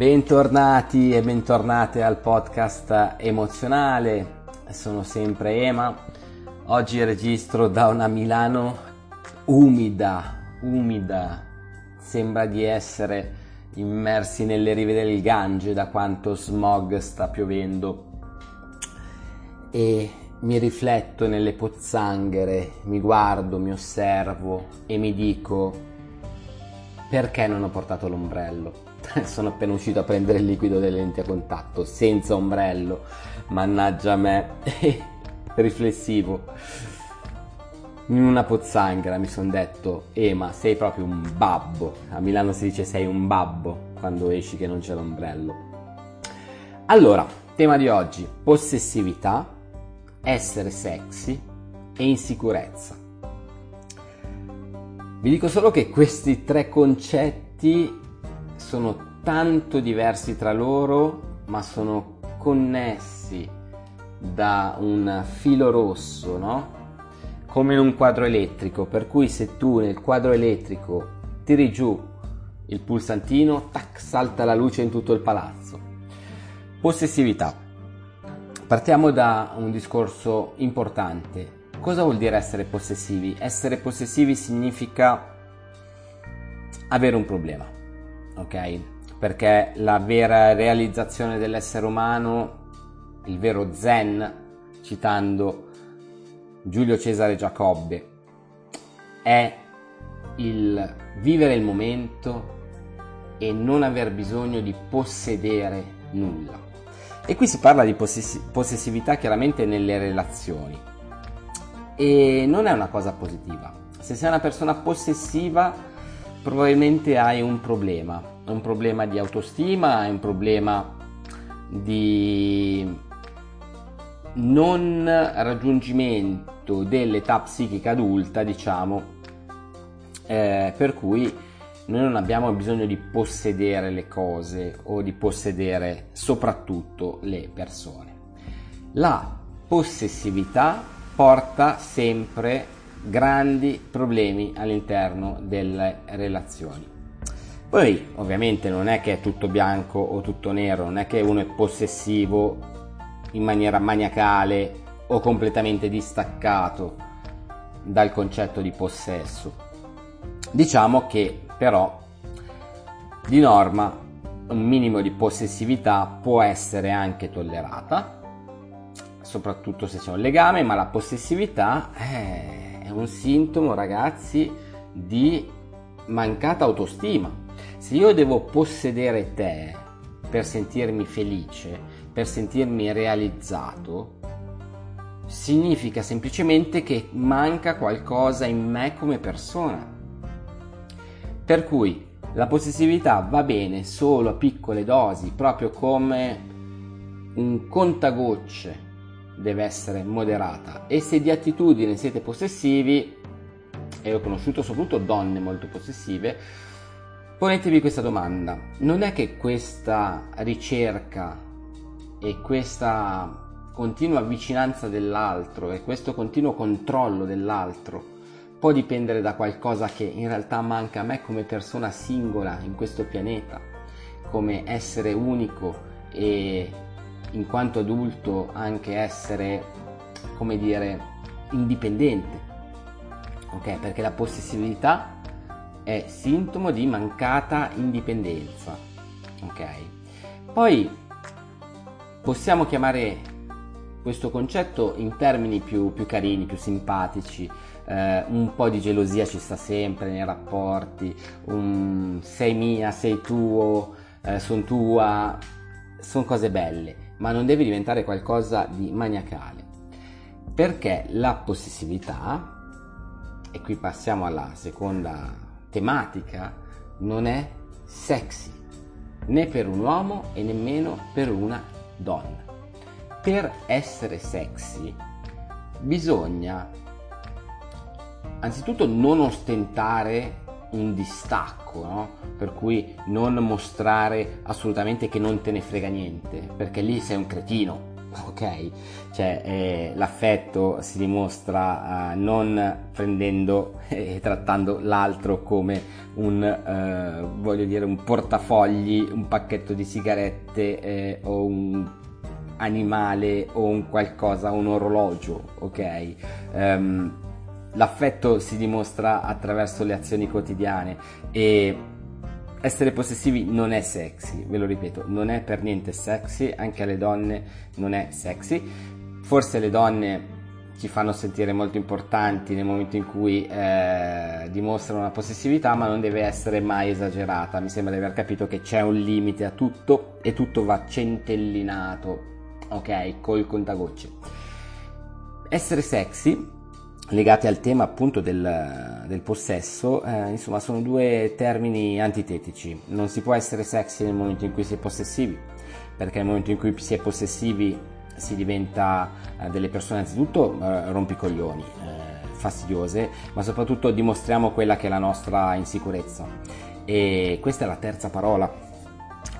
Bentornati e bentornate al podcast emozionale, sono sempre Ema. Oggi registro da una Milano umida, umida, sembra di essere immersi nelle rive del Gange da quanto smog sta piovendo e mi rifletto nelle pozzanghere, mi guardo, mi osservo e mi dico perché non ho portato l'ombrello? sono appena uscito a prendere il liquido delle lenti a contatto senza ombrello, mannaggia me, riflessivo. In una pozzanghera mi sono detto, eh ma sei proprio un babbo, a Milano si dice sei un babbo quando esci che non c'è l'ombrello. Allora, tema di oggi, possessività, essere sexy e insicurezza. Vi dico solo che questi tre concetti sono tanto diversi tra loro, ma sono connessi da un filo rosso, no? Come in un quadro elettrico, per cui se tu nel quadro elettrico tiri giù il pulsantino, tac, salta la luce in tutto il palazzo. Possessività. Partiamo da un discorso importante. Cosa vuol dire essere possessivi? Essere possessivi significa avere un problema ok? Perché la vera realizzazione dell'essere umano, il vero zen, citando Giulio Cesare Giacobbe, è il vivere il momento e non aver bisogno di possedere nulla. E qui si parla di possessi- possessività chiaramente nelle relazioni. E non è una cosa positiva. Se sei una persona possessiva, probabilmente hai un problema, un problema di autostima, hai un problema di non raggiungimento dell'età psichica adulta, diciamo, eh, per cui noi non abbiamo bisogno di possedere le cose o di possedere soprattutto le persone. La possessività porta sempre grandi problemi all'interno delle relazioni. Poi ovviamente non è che è tutto bianco o tutto nero, non è che uno è possessivo in maniera maniacale o completamente distaccato dal concetto di possesso. Diciamo che però di norma un minimo di possessività può essere anche tollerata, soprattutto se c'è un legame, ma la possessività è è un sintomo, ragazzi, di mancata autostima. Se io devo possedere te per sentirmi felice, per sentirmi realizzato, significa semplicemente che manca qualcosa in me come persona. Per cui la possessività va bene solo a piccole dosi, proprio come un contagocce deve essere moderata e se di attitudine siete possessivi, e ho conosciuto soprattutto donne molto possessive, ponetevi questa domanda. Non è che questa ricerca e questa continua vicinanza dell'altro e questo continuo controllo dell'altro può dipendere da qualcosa che in realtà manca a me come persona singola in questo pianeta, come essere unico e in quanto adulto anche essere, come dire, indipendente. Ok? Perché la possessività è sintomo di mancata indipendenza. Ok? Poi possiamo chiamare questo concetto in termini più, più carini, più simpatici. Eh, un po' di gelosia ci sta sempre nei rapporti, un sei mia, sei tuo, eh, sono tua, sono cose belle ma non deve diventare qualcosa di maniacale. Perché la possessività, e qui passiamo alla seconda tematica, non è sexy né per un uomo e nemmeno per una donna. Per essere sexy bisogna anzitutto non ostentare un distacco, no? per cui non mostrare assolutamente che non te ne frega niente, perché lì sei un cretino, ok? Cioè eh, l'affetto si dimostra eh, non prendendo e trattando l'altro come un, eh, voglio dire, un portafogli, un pacchetto di sigarette eh, o un animale o un qualcosa, un orologio, ok? Um, l'affetto si dimostra attraverso le azioni quotidiane e essere possessivi non è sexy, ve lo ripeto, non è per niente sexy, anche alle donne non è sexy. Forse le donne ci fanno sentire molto importanti nel momento in cui eh, dimostrano una possessività, ma non deve essere mai esagerata. Mi sembra di aver capito che c'è un limite a tutto e tutto va centellinato, ok, col contagocce. Essere sexy legati al tema appunto del, del possesso, eh, insomma sono due termini antitetici. Non si può essere sexy nel momento in cui si è possessivi, perché nel momento in cui si è possessivi si diventa eh, delle persone anzitutto eh, rompicoglioni, eh, fastidiose, ma soprattutto dimostriamo quella che è la nostra insicurezza. E questa è la terza parola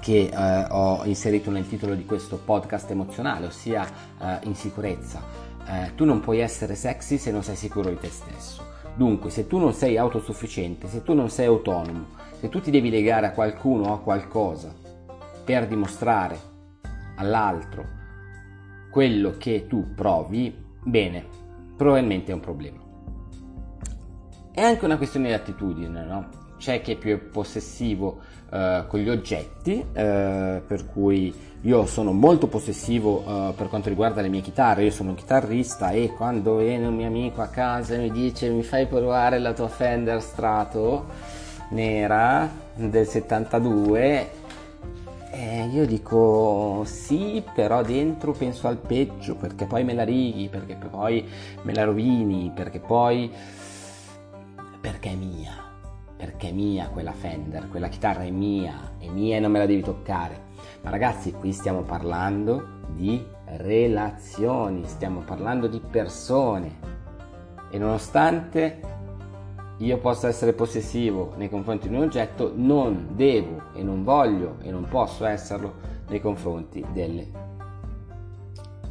che eh, ho inserito nel titolo di questo podcast emozionale, ossia eh, insicurezza eh, tu non puoi essere sexy se non sei sicuro di te stesso. Dunque, se tu non sei autosufficiente, se tu non sei autonomo, se tu ti devi legare a qualcuno o a qualcosa per dimostrare all'altro quello che tu provi, bene, probabilmente è un problema. È anche una questione di attitudine, no? C'è chi è più possessivo eh, con gli oggetti, eh, per cui io sono molto possessivo uh, per quanto riguarda le mie chitarre, io sono un chitarrista e quando viene un mio amico a casa e mi dice mi fai provare la tua Fender Strato nera del 72 eh, io dico sì, però dentro penso al peggio perché poi me la righi, perché poi me la rovini, perché poi... perché è mia, perché è mia quella Fender, quella chitarra è mia, è mia e non me la devi toccare. Ma ragazzi, qui stiamo parlando di relazioni, stiamo parlando di persone. E nonostante io possa essere possessivo nei confronti di un oggetto, non devo e non voglio e non posso esserlo nei confronti delle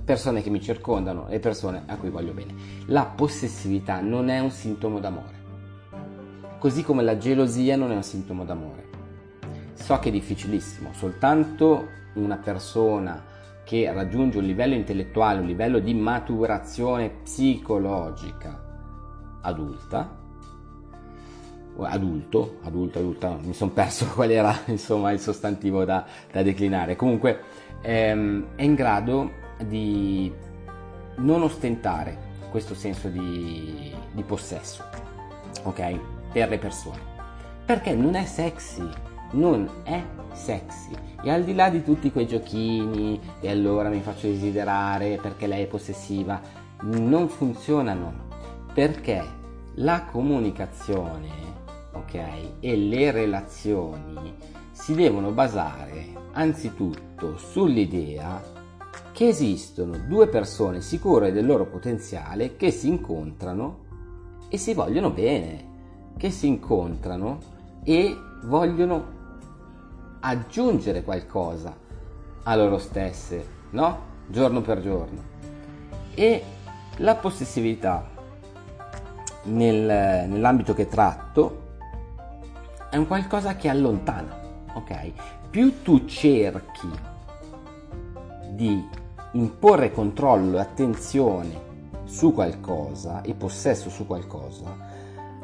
persone che mi circondano, le persone a cui voglio bene. La possessività non è un sintomo d'amore, così come la gelosia non è un sintomo d'amore. So che è difficilissimo, soltanto una persona che raggiunge un livello intellettuale, un livello di maturazione psicologica adulta, adulto, adulto, adulta, mi sono perso qual era insomma il sostantivo da, da declinare. Comunque ehm, è in grado di non ostentare questo senso di, di possesso, ok? Per le persone. Perché non è sexy, non è sexy. E al di là di tutti quei giochini, e allora mi faccio desiderare perché lei è possessiva, non funzionano. Perché la comunicazione, ok, e le relazioni si devono basare anzitutto sull'idea che esistono due persone sicure del loro potenziale che si incontrano e si vogliono bene, che si incontrano e vogliono aggiungere qualcosa a loro stesse, no? Giorno per giorno. E la possessività nel, nell'ambito che tratto è un qualcosa che allontana, ok? Più tu cerchi di imporre controllo e attenzione su qualcosa e possesso su qualcosa,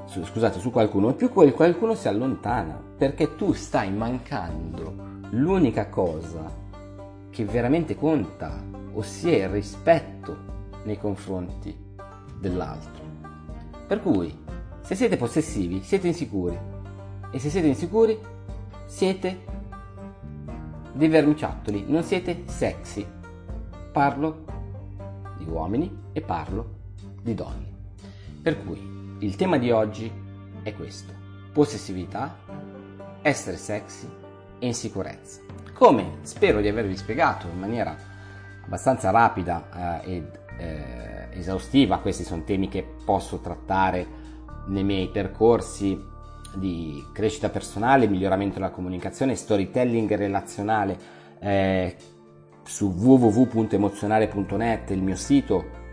su, scusate, su qualcuno, più quel qualcuno si allontana, perché tu stai mancando l'unica cosa che veramente conta, ossia il rispetto nei confronti dell'altro. Per cui, se siete possessivi, siete insicuri. E se siete insicuri, siete dei vermiciattoli, non siete sexy. Parlo di uomini e parlo di donne. Per cui il tema di oggi è questo, possessività, essere sexy e insicurezza. Come spero di avervi spiegato in maniera abbastanza rapida eh, ed eh, esaustiva, questi sono temi che posso trattare nei miei percorsi di crescita personale, miglioramento della comunicazione, storytelling relazionale, eh, su www.emozionare.net, il mio sito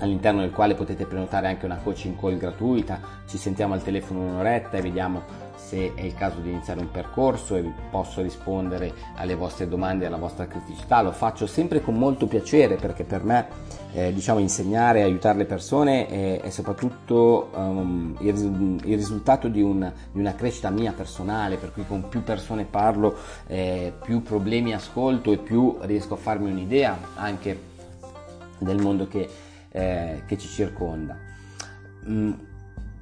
all'interno del quale potete prenotare anche una coaching call gratuita, ci sentiamo al telefono un'oretta e vediamo se è il caso di iniziare un percorso e posso rispondere alle vostre domande e alla vostra criticità. Lo faccio sempre con molto piacere perché per me eh, diciamo, insegnare e aiutare le persone è, è soprattutto um, il, il, risultato di, un, di, una crescita mia personale, per cui con più persone parlo, eh, più problemi ascolto e più riesco a farmi un'idea anche del mondo che, eh, che ci circonda. Mm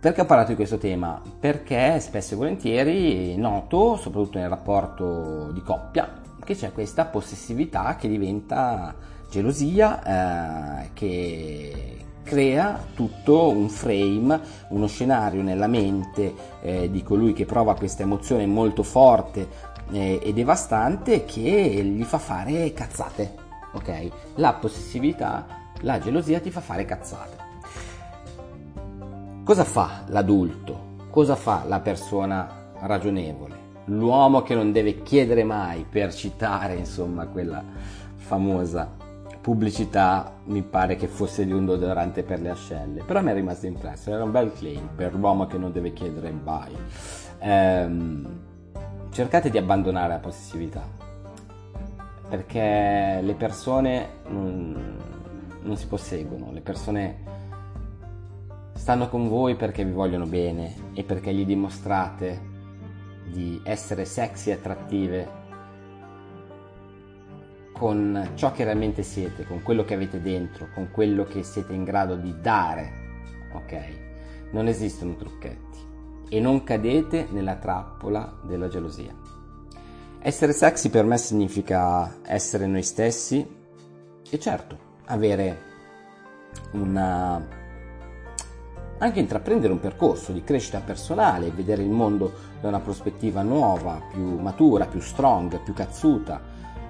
perché ho parlato di questo tema? Perché spesso e volentieri noto, soprattutto nel rapporto di coppia, che c'è questa possessività che diventa gelosia, eh, che crea tutto un frame, uno scenario nella mente eh, di colui che prova questa emozione molto forte eh, e devastante che gli fa fare cazzate. Ok? La possessività, la gelosia ti fa fare cazzate. Cosa fa l'adulto? Cosa fa la persona ragionevole? L'uomo che non deve chiedere mai, per citare insomma quella famosa pubblicità, mi pare che fosse di un deodorante per le ascelle, però mi è rimasto impresso, era un bel claim per l'uomo che non deve chiedere mai. Ehm, cercate di abbandonare la possessività, perché le persone non, non si posseggono, le persone stanno con voi perché vi vogliono bene e perché gli dimostrate di essere sexy e attrattive con ciò che realmente siete, con quello che avete dentro, con quello che siete in grado di dare. Ok? Non esistono trucchetti e non cadete nella trappola della gelosia. Essere sexy per me significa essere noi stessi e certo avere una anche intraprendere un percorso di crescita personale, vedere il mondo da una prospettiva nuova, più matura, più strong, più cazzuta,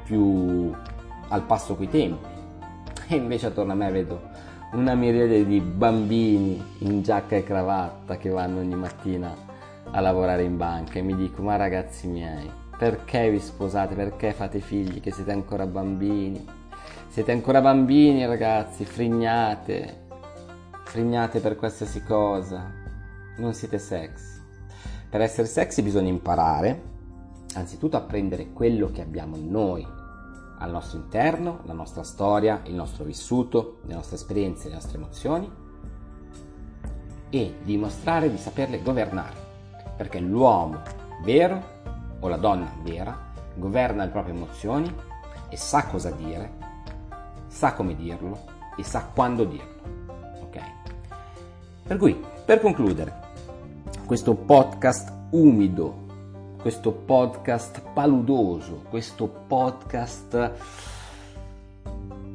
più al passo coi tempi. E invece attorno a me vedo una miriade di bambini in giacca e cravatta che vanno ogni mattina a lavorare in banca e mi dico ma ragazzi miei perché vi sposate perché fate figli che siete ancora bambini siete ancora bambini ragazzi frignate frignate per qualsiasi cosa, non siete sexy. Per essere sexy bisogna imparare, anzitutto a prendere quello che abbiamo noi al nostro interno, la nostra storia, il nostro vissuto, le nostre esperienze, le nostre emozioni e dimostrare di saperle governare, perché l'uomo vero o la donna vera governa le proprie emozioni e sa cosa dire, sa come dirlo e sa quando dirlo. Per cui, per concludere, questo podcast umido, questo podcast paludoso, questo podcast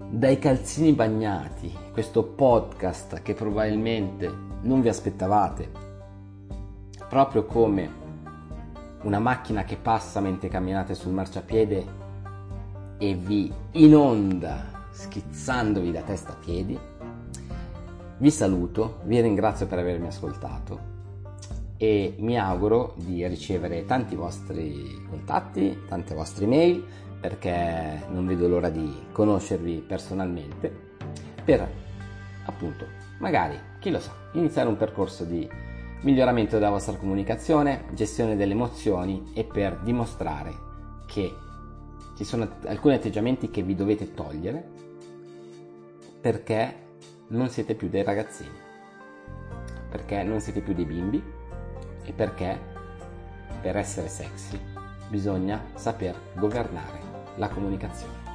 dai calzini bagnati, questo podcast che probabilmente non vi aspettavate, proprio come una macchina che passa mentre camminate sul marciapiede e vi inonda schizzandovi da testa a piedi, vi saluto, vi ringrazio per avermi ascoltato e mi auguro di ricevere tanti vostri contatti, tante vostre mail perché non vedo l'ora di conoscervi personalmente per appunto magari chi lo sa iniziare un percorso di miglioramento della vostra comunicazione, gestione delle emozioni e per dimostrare che ci sono alcuni atteggiamenti che vi dovete togliere perché non siete più dei ragazzini, perché non siete più dei bimbi e perché per essere sexy bisogna saper governare la comunicazione.